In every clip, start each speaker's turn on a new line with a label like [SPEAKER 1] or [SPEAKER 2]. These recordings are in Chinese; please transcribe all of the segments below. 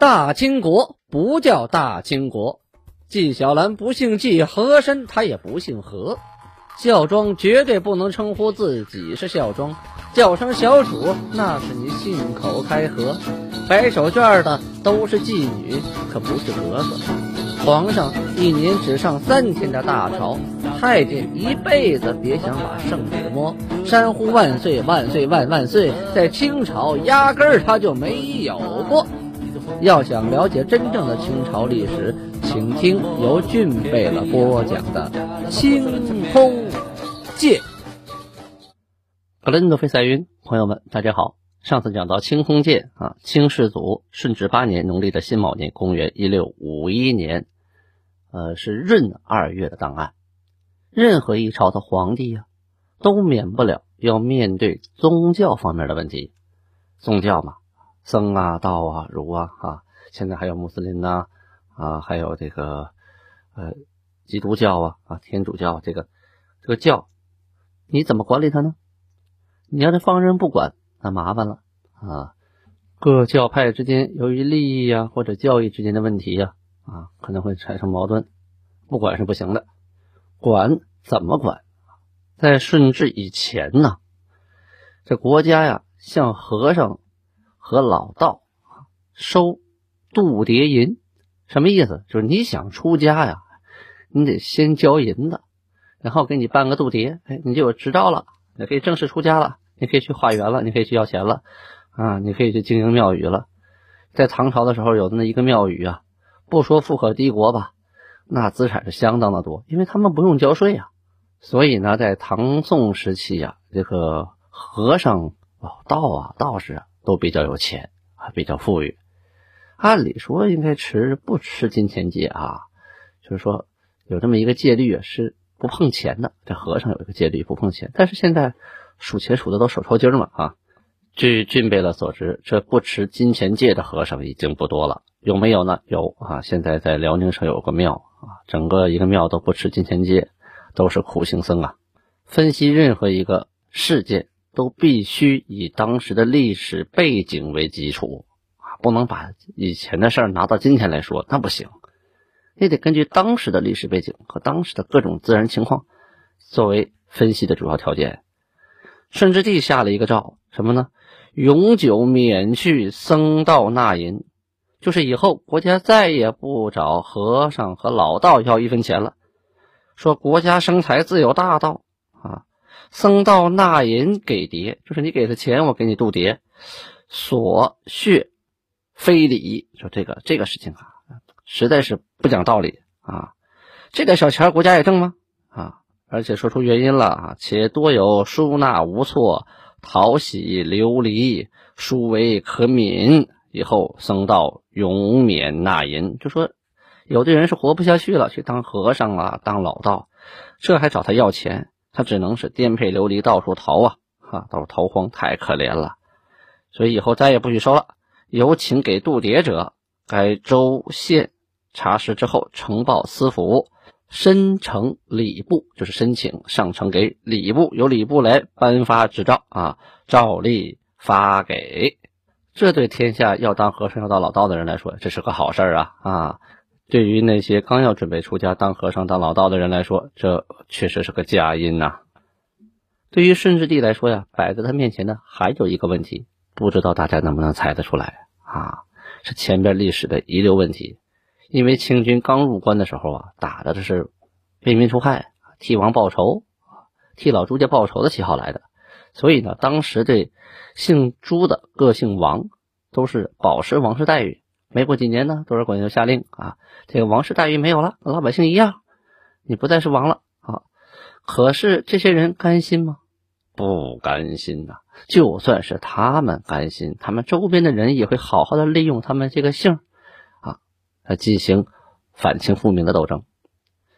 [SPEAKER 1] 大清国不叫大清国，纪晓岚不姓纪，和珅他也不姓和，孝庄绝对不能称呼自己是孝庄，叫声小主那是你信口开河。摆手绢的都是妓女，可不是格格。皇上一年只上三天的大朝，太监一辈子别想把圣旨摸。山呼万岁万岁万万岁，在清朝压根儿他就没有过。要想了解真正的清朝历史，请听由俊贝勒播讲的《清空界》。格伦多菲塞云，朋友们，大家好。上次讲到清空界啊，清世祖顺治八年农历的辛卯年，公元一六五一年，呃，是闰二月的档案。任何一朝的皇帝呀，都免不了要面对宗教方面的问题。宗教嘛，僧啊、道啊、儒啊，啊，现在还有穆斯林呐，啊，还有这个呃，基督教啊，啊，天主教这个这个教，你怎么管理它呢？你要是放任不管。那麻烦了啊！各教派之间由于利益呀，或者教义之间的问题呀，啊，可能会产生矛盾。不管是不行的，管怎么管？在顺治以前呢，这国家呀，向和尚和老道收度牒银，什么意思？就是你想出家呀，你得先交银子，然后给你办个度牒，哎，你就有执照了，也可以正式出家了。你可以去化缘了，你可以去要钱了，啊，你可以去经营庙宇了。在唐朝的时候，有那一个庙宇啊，不说富可敌国吧，那资产是相当的多，因为他们不用交税呀。所以呢，在唐宋时期呀，这个和尚、老道啊、道士啊，都比较有钱，还比较富裕。按理说应该持不吃金钱戒啊，就是说有这么一个戒律是不碰钱的。这和尚有一个戒律不碰钱，但是现在。数钱数的都手抽筋了啊！据俊贝勒所知，这不持金钱戒的和尚已经不多了。有没有呢？有啊！现在在辽宁省有个庙啊，整个一个庙都不持金钱戒，都是苦行僧啊。分析任何一个事件，都必须以当时的历史背景为基础啊，不能把以前的事儿拿到今天来说，那不行。你得根据当时的历史背景和当时的各种自然情况作为分析的主要条件。顺治帝下了一个诏，什么呢？永久免去僧道纳银，就是以后国家再也不找和尚和老道要一分钱了。说国家生财自有大道，僧道纳银给牒，就是你给他钱，我给你度牒，所血非礼。说这个这个事情啊，实在是不讲道理啊！这点小钱国家也挣吗？啊！而且说出原因了啊，且多有输纳无措，讨喜流离，殊为可悯。以后僧道永免纳银。就说有的人是活不下去了，去当和尚啊，当老道，这还找他要钱，他只能是颠沛流离，到处逃啊，哈，到处逃荒，太可怜了。所以以后再也不许收了。有请给度牒者，该州县查实之后，呈报司府。申呈礼部，就是申请上呈给礼部，由礼部来颁发执照啊，照例发给。这对天下要当和尚要当老道的人来说，这是个好事啊啊！对于那些刚要准备出家当和尚当老道的人来说，这确实是个佳音呐。对于顺治帝来说呀，摆在他面前的还有一个问题，不知道大家能不能猜得出来啊？是前边历史的遗留问题。因为清军刚入关的时候啊，打的这是为民除害、替王报仇替老朱家报仇的旗号来的，所以呢，当时这姓朱的各姓王都是保持王室待遇。没过几年呢，多尔衮就下令啊，这个王室待遇没有了，老百姓一样，你不再是王了啊。可是这些人甘心吗？不甘心呐！就算是他们甘心，他们周边的人也会好好的利用他们这个姓啊。来进行反清复明的斗争，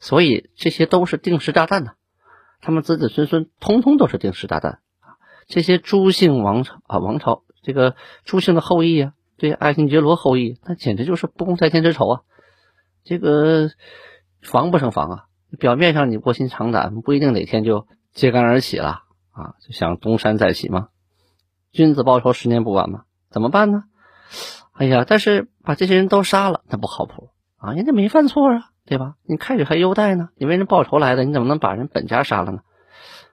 [SPEAKER 1] 所以这些都是定时炸弹呐，他们子子孙孙通通都是定时炸弹啊！这些朱姓王朝啊，王朝这个朱姓的后裔啊，对爱新觉罗后裔，那简直就是不共戴天之仇啊！这个防不胜防啊！表面上你卧薪尝胆，不一定哪天就揭竿而起了啊！就想东山再起吗？君子报仇，十年不晚吗？怎么办呢？哎呀，但是把这些人都杀了，那不靠谱啊！人家没犯错啊，对吧？你开始还优待呢，你为人报仇来的，你怎么能把人本家杀了呢？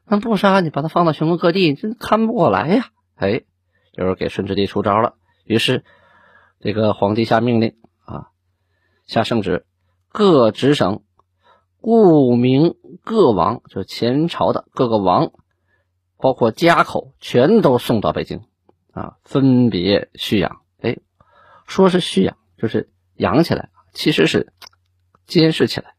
[SPEAKER 1] 那不杀你，把他放到全国各地，真看不过来呀！哎，有人给顺治帝出招了，于是这个皇帝下命令啊，下圣旨，各直省、顾名各王，就前朝的各个王，包括家口，全都送到北京啊，分别蓄养。哎，说是蓄养，就是养起来，其实是监视起来。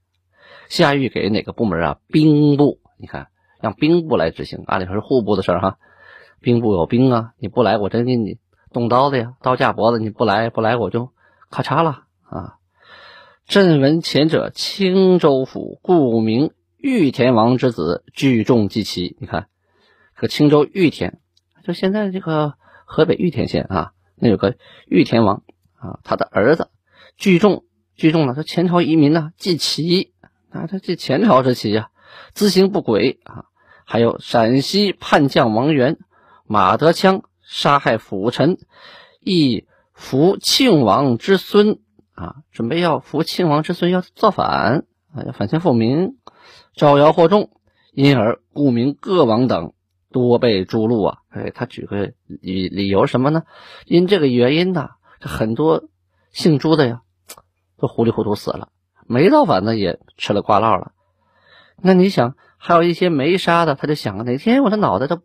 [SPEAKER 1] 下谕给哪个部门啊？兵部，你看。让兵部来执行，按理说是户部的事儿哈。兵部有兵啊，你不来我真给你动刀子呀，刀架脖子，你不来不来我就咔嚓了啊。朕闻前者青州府顾名玉田王之子聚众祭旗，你看这个青州玉田，就现在这个河北玉田县啊，那有个玉田王啊，他的儿子聚众聚众了，他前朝遗民呢，祭旗啊，他这前朝之旗呀，自行不轨啊。还有陕西叛将王元、马德枪杀害辅臣，亦扶庆王之孙啊，准备要扶庆王之孙，要造反啊，要反清复明，招摇惑众，因而顾名各王等多被诛戮啊。哎，他举个理理由什么呢？因这个原因呐，这很多姓朱的呀，都糊里糊涂死了，没造反的也吃了瓜落了。那你想？还有一些没杀的，他就想哪天我的脑袋都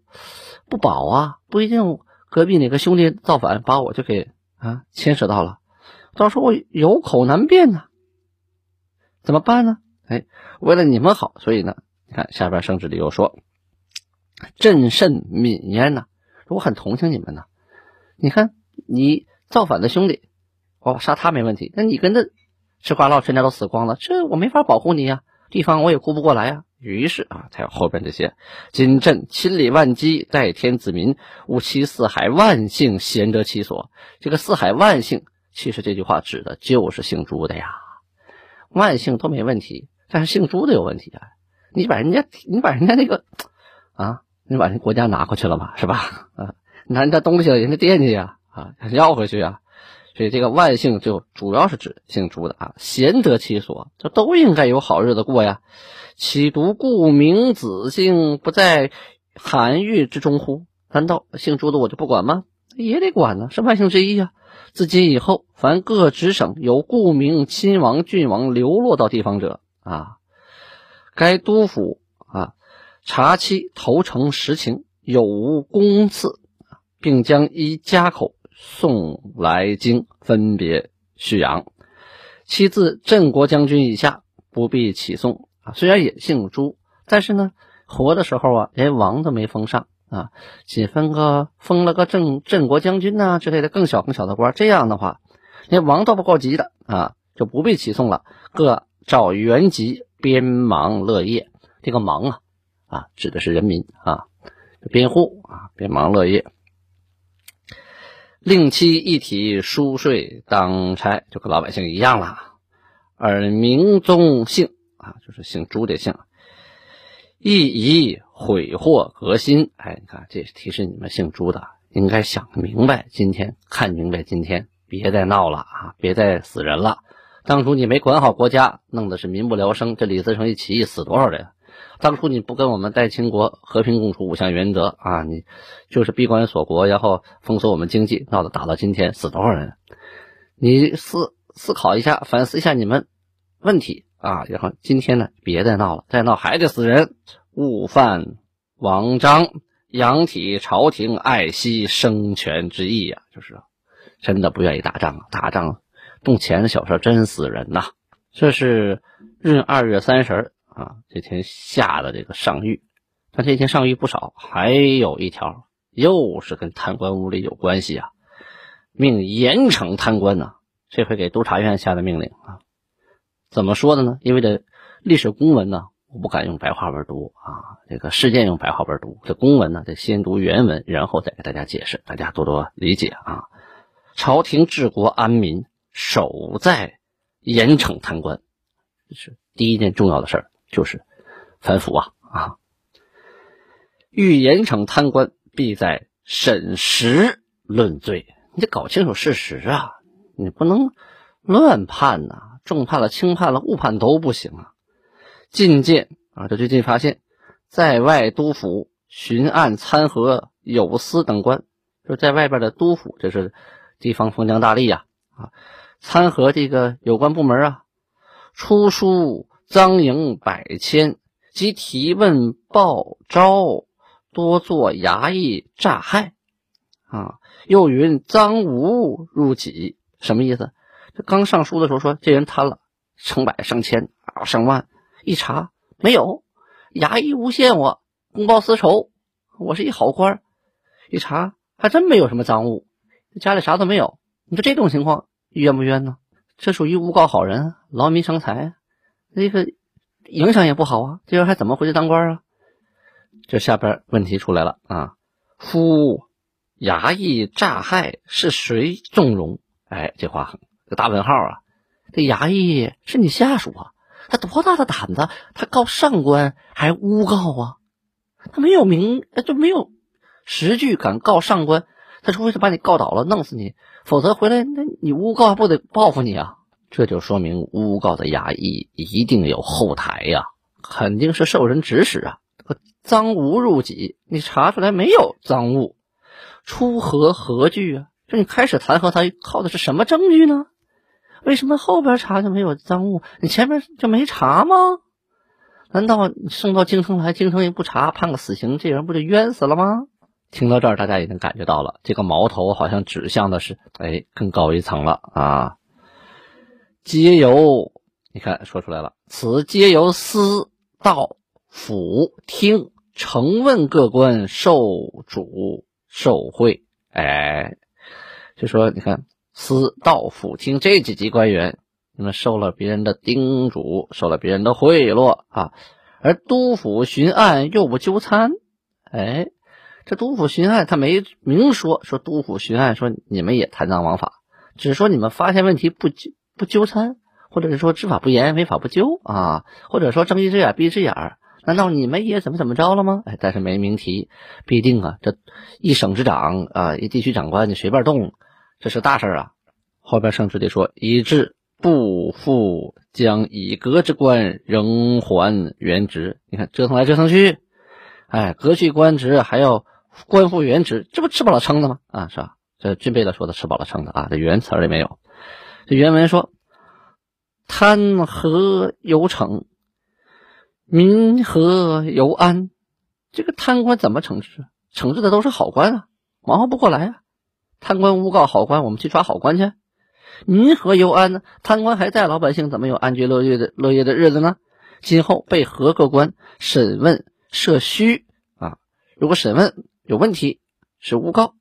[SPEAKER 1] 不保啊，不一定隔壁哪个兄弟造反，把我就给啊牵扯到了，到时候我有口难辩呢，怎么办呢？哎，为了你们好，所以呢，你看下边圣旨里又说，朕甚悯焉呐，我很同情你们呐。你看你造反的兄弟，我杀他没问题，那你跟他吃瓜唠，全家都死光了，这我没法保护你呀，地方我也顾不过来呀。于是啊，才有后边这些。今朕亲理万机，代天子民，吾妻四海万姓，贤得其所。这个四海万姓，其实这句话指的就是姓朱的呀。万姓都没问题，但是姓朱的有问题啊。你把人家，你把人家那个啊，你把人家国家拿过去了嘛，是吧？啊，拿人家东西，人家惦记呀，啊，要回去啊。所以这个万姓就主要是指姓朱的啊，贤得其所，这都应该有好日子过呀。岂独顾名子姓不在韩愈之中乎？难道姓朱的我就不管吗？也得管呢，是万姓之一啊。自今以后，凡各直省有顾名亲王、郡王流落到地方者啊，该督府啊查其投诚实情，有无公赐，并将依家口。送来京，分别蓄养。其自镇国将军以下，不必起送啊。虽然也姓朱，但是呢，活的时候啊，连王都没封上啊，仅分个封了个镇镇国将军呐之类的更小更小的官。这样的话，连王都不够级的啊，就不必起送了。各照原籍边忙乐业。这个忙啊啊，指的是人民啊，边户啊，边忙乐业。令其一体书税当差，就跟老百姓一样了。而明宗姓啊，就是姓朱的姓，亦宜毁祸革新。哎，你看，这是提示你们姓朱的，应该想明白今天，看明白今天，别再闹了啊，别再死人了。当初你没管好国家，弄的是民不聊生。这李自成一起义，死多少人？当初你不跟我们代清国和平共处五项原则啊，你就是闭关锁国，然后封锁我们经济，闹得打到今天死多少人？你思思考一下，反思一下你们问题啊，然后今天呢，别再闹了，再闹还得死人。勿犯王章，仰体朝廷爱惜生权之意呀，就是真的不愿意打仗啊，打仗动钱的小事真死人呐。这是闰二月三十。啊，这天下的这个上谕，但这天上谕不少，还有一条又是跟贪官污吏有关系啊，命严惩贪官呢。这回给督察院下的命令啊，怎么说的呢？因为这历史公文呢，我不敢用白话文读啊，这个事件用白话文读，这公文呢得先读原文，然后再给大家解释，大家多多理解啊。朝廷治国安民，首在严惩贪官，这是第一件重要的事儿。就是反腐啊啊！欲严惩贪官，必在审实论罪。你得搞清楚事实啊！你不能乱判呐，重判了、轻判了、误判都不行啊。进谏啊，这最近发现，在外督府、巡按参合有司等官，就在外边的督府，这是地方封疆大吏呀啊，参合这个有关部门啊，出书赃银百千，即提问报招，多做衙役诈害啊。又云赃物入己，什么意思？这刚上书的时候说这人贪了成百上千啊上万。一查没有，衙役诬陷我，公报私仇，我是一好官。一查还真没有什么赃物，家里啥都没有。你说这种情况冤不冤呢？这属于诬告好人，劳民伤财，那个影响也不好啊。这人还怎么回去当官啊？这下边问题出来了啊！夫衙役诈害是谁纵容？哎，这话个大问号啊！这衙役是你下属啊？他多大的胆子？他告上官还诬告啊？他没有名，就没有实据敢告上官。他除非是把你告倒了，弄死你，否则回来那你诬告还不得报复你啊？这就说明诬告的衙役一定有后台呀，肯定是受人指使啊。这个赃物入己，你查出来没有赃物？出何何据啊？就你开始弹劾他，靠的是什么证据呢？为什么后边查就没有赃物？你前面就没查吗？难道你送到京城来，京城也不查，判个死刑，这人不就冤死了吗？听到这儿，大家已经感觉到了，这个矛头好像指向的是，哎，更高一层了啊！皆由你看说出来了，此皆由司、道、府、厅承问各官受主受贿，哎，就说你看。司道府厅这几级官员，你们受了别人的叮嘱，受了别人的贿赂啊，而督府巡按又不纠参，哎，这督府巡按他没明说，说督府巡按说你们也贪赃枉法，只说你们发现问题不纠不纠缠，或者是说执法不严，违法不究啊，或者说睁一只眼闭一只眼，难道你们也怎么怎么着了吗？哎，但是没明提，必定啊，这一省之长啊，一地区长官你随便动。这是大事啊！后边圣旨里说，以致不复将以革之官仍还原职。你看折腾来折腾去，哎，革去官职还要官复原职，这不吃饱了撑的吗？啊，是吧？这军备的说的吃饱了撑的啊，这原词里没有。这原文说，贪和有惩，民和有安。这个贪官怎么惩治？惩治的都是好官啊，忙活不过来啊。贪官诬告好官，我们去抓好官去，民何由安呢？贪官还在，老百姓怎么有安居乐业的乐业的日子呢？今后被合各官审问设虚啊，如果审问有问题，是诬告，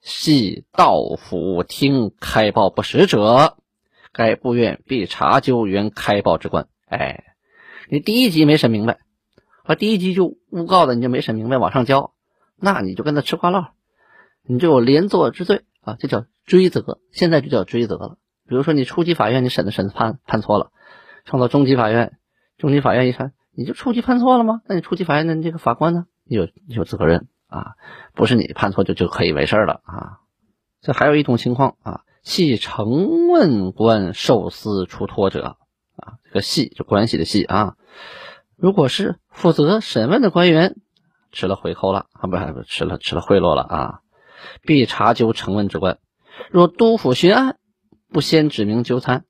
[SPEAKER 1] 系道府厅开报不实者，该部院必查究原开报之官。哎，你第一级没审明白，啊，第一级就诬告的，你就没审明白，往上交，那你就跟他吃瓜唠。你就有连坐之罪啊，这叫追责，现在就叫追责了。比如说你初级法院你审的审判判错了，上到中级法院，中级法院一看，你就初级判错了吗？那你初级法院的这个法官呢，你有有责任啊，不是你判错就就可以没事了啊。这还有一种情况啊，系承问官受司出托者啊，这个系就关系的系啊，如果是负责审问的官员吃了回扣了啊，不是吃了吃了贿赂了啊。必查究承问之官，若督府巡案不先指明纠参，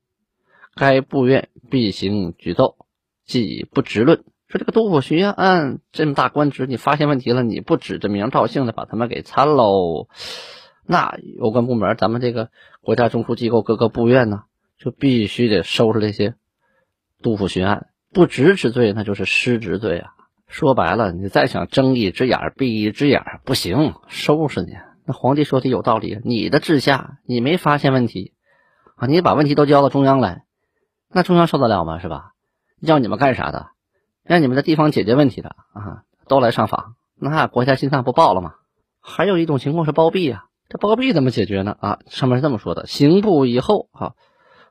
[SPEAKER 1] 该部院必行举奏，即不直论。说这个督府巡案这么大官职，你发现问题了，你不指着名道姓的把他们给参喽？那有关部门，咱们这个国家中枢机构各个部院呢，就必须得收拾这些杜甫巡案不职之罪，那就是失职罪啊。说白了，你再想睁一只眼闭一只眼不行，收拾你。那皇帝说的有道理，你的治下你没发现问题啊？你把问题都交到中央来，那中央受得了吗？是吧？要你们干啥的？让你们的地方解决问题的啊，都来上访，那国家心脏不爆了吗？还有一种情况是包庇啊，这包庇怎么解决呢？啊，上面是这么说的：刑部以后啊，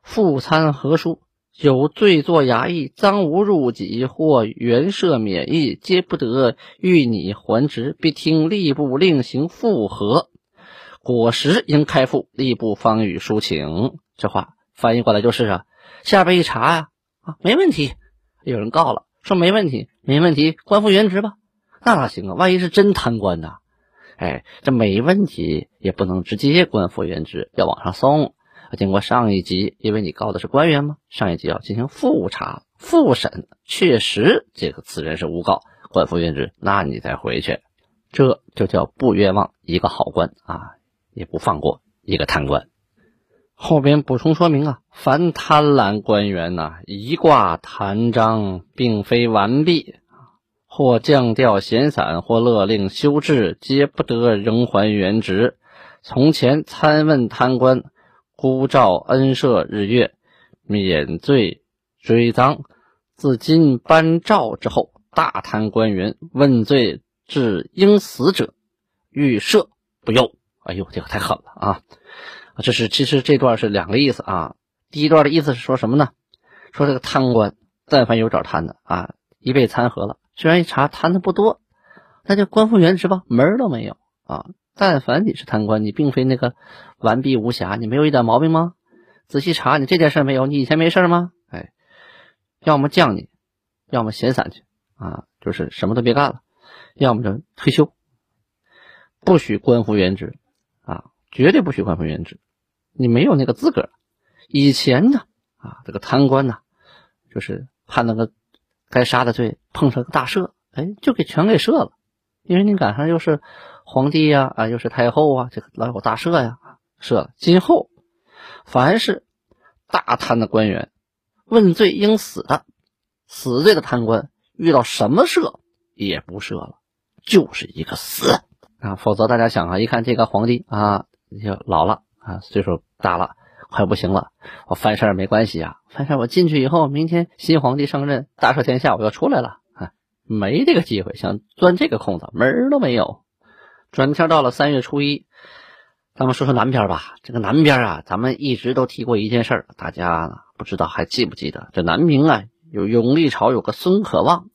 [SPEAKER 1] 复参和书。有罪作衙役，赃无入己或原赦免役，皆不得予拟还职，必听吏部另行复核。果实应开复，吏部方予抒请。这话翻译过来就是啊，下边一查呀，啊，没问题。有人告了，说没问题，没问题，官复原职吧。那哪行啊？万一是真贪官呢？哎，这没问题，也不能直接官复原职，要往上送。经过上一级，因为你告的是官员嘛，上一级要进行复查、复审，确实这个此人是诬告，官复原职，那你再回去，这就叫不冤枉一个好官啊，也不放过一个贪官。后边补充说明啊，凡贪婪官员呐，一挂贪章，并非完毕，或降调闲散，或勒令休治，皆不得仍还原职。从前参问贪官。孤照恩赦日月，免罪追赃。自今颁诏之后，大贪官员问罪至应死者，欲赦不用。哎呦，这个太狠了啊！这是其实这段是两个意思啊。第一段的意思是说什么呢？说这个贪官，但凡有找贪的啊，一被参合了，虽然一查贪的不多，那就官复原职吧，门儿都没有啊。但凡你是贪官，你并非那个完璧无瑕，你没有一点毛病吗？仔细查，你这件事没有，你以前没事吗？哎，要么降你，要么闲散去啊，就是什么都别干了，要么就退休，不许官复原职啊，绝对不许官复原职，你没有那个资格。以前呢，啊，这个贪官呢，就是判了个该杀的罪，碰上个大赦，哎，就给全给赦了，因为你赶上又是。皇帝呀，啊，又是太后啊，这个老有大赦呀，赦了。今后凡是大贪的官员，问罪应死的，死罪的贪官，遇到什么赦也不赦了，就是一个死啊！否则大家想啊，一看这个皇帝啊，就老了啊，岁数大了，快不行了，我犯事没关系啊，犯事我进去以后，明天新皇帝上任，大赦天下，我要出来了啊，没这个机会，想钻这个空子，门儿都没有。转天到了三月初一，咱们说说南边吧。这个南边啊，咱们一直都提过一件事儿，大家不知道还记不记得？这南明啊，有永历朝有个孙可望，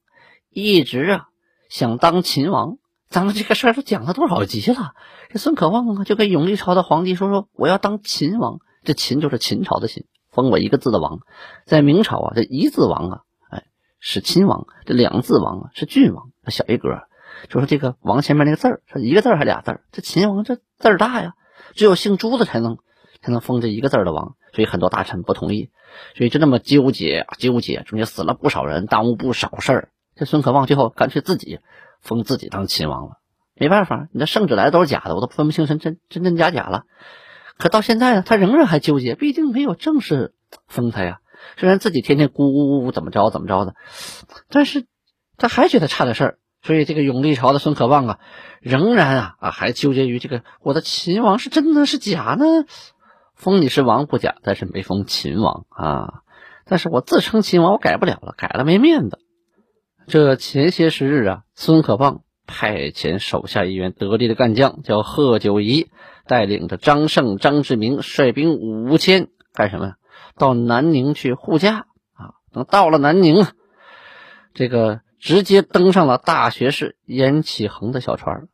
[SPEAKER 1] 一直啊想当秦王。咱们这个事儿都讲了多少集了？这孙可望啊，就跟永历朝的皇帝说说，我要当秦王。这秦就是秦朝的秦，封我一个字的王。在明朝啊，这一字王啊，哎是亲王；这两字王啊是郡王，小一格。就说这个王前面那个字儿，是一个字儿还俩字儿？这秦王这字儿大呀，只有姓朱的才能才能封这一个字的王，所以很多大臣不同意，所以就这么纠结纠结，中间死了不少人，耽误不少事儿。这孙可望最后干脆自己封自己当秦王了，没办法，你这圣旨来的都是假的，我都分不清真真真真假假了。可到现在呢，他仍然还纠结，毕竟没有正式封他呀。虽然自己天天咕咕咕怎么着怎么着的，但是他还觉得差点事儿。所以这个永历朝的孙可望啊，仍然啊啊还纠结于这个我的秦王是真的是假呢？封你是王不假，但是没封秦王啊。但是我自称秦王，我改不了了，改了没面子。这前些时日啊，孙可望派遣手下一员得力的干将，叫贺九仪，带领着张胜、张志明率兵五千干什么呀？到南宁去护驾啊。等到了南宁啊，这个。直接登上了大学士严启恒的小船，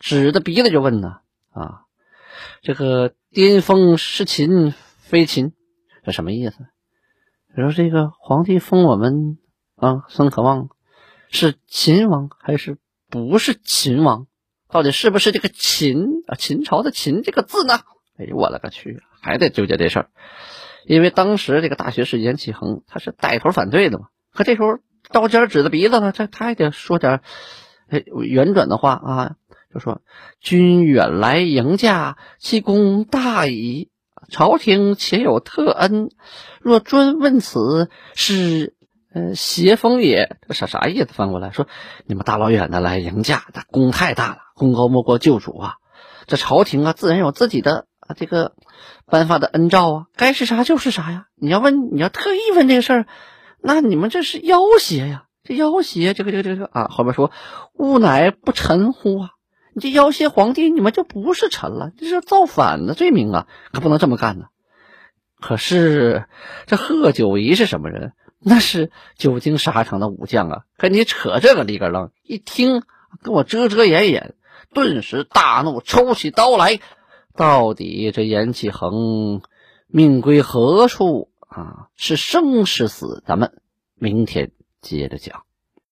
[SPEAKER 1] 指着鼻子就问呢：“啊，这个巅峰是秦非秦，这什么意思？说这个皇帝封我们啊，孙可望是秦王还是不是秦王？到底是不是这个秦啊？秦朝的秦这个字呢？哎呦，我勒个去，还得纠结这事儿。因为当时这个大学士严启恒他是带头反对的嘛，可这时候。”刀尖指着鼻子了，这他还得说点哎圆转的话啊，就说：“君远来迎驾，其功大矣。朝廷且有特恩，若专问此，是呃邪风也。”这啥啥意思？翻过来说，你们大老远的来迎驾，那功太大了，功高莫过救主啊。这朝廷啊，自然有自己的啊这个颁发的恩诏啊，该是啥就是啥呀。你要问，你要特意问这个事儿。那你们这是要挟呀！这要挟，这个这个这个啊，后面说吾乃不臣乎啊！你这要挟皇帝，你们就不是臣了，这是造反的罪名啊！可不能这么干呢。可是这贺九仪是什么人？那是久经沙场的武将啊！跟你扯这个里个楞，一听跟我遮遮掩掩，顿时大怒，抽起刀来。到底这严启恒命归何处啊？是生是死？咱们明天接着讲。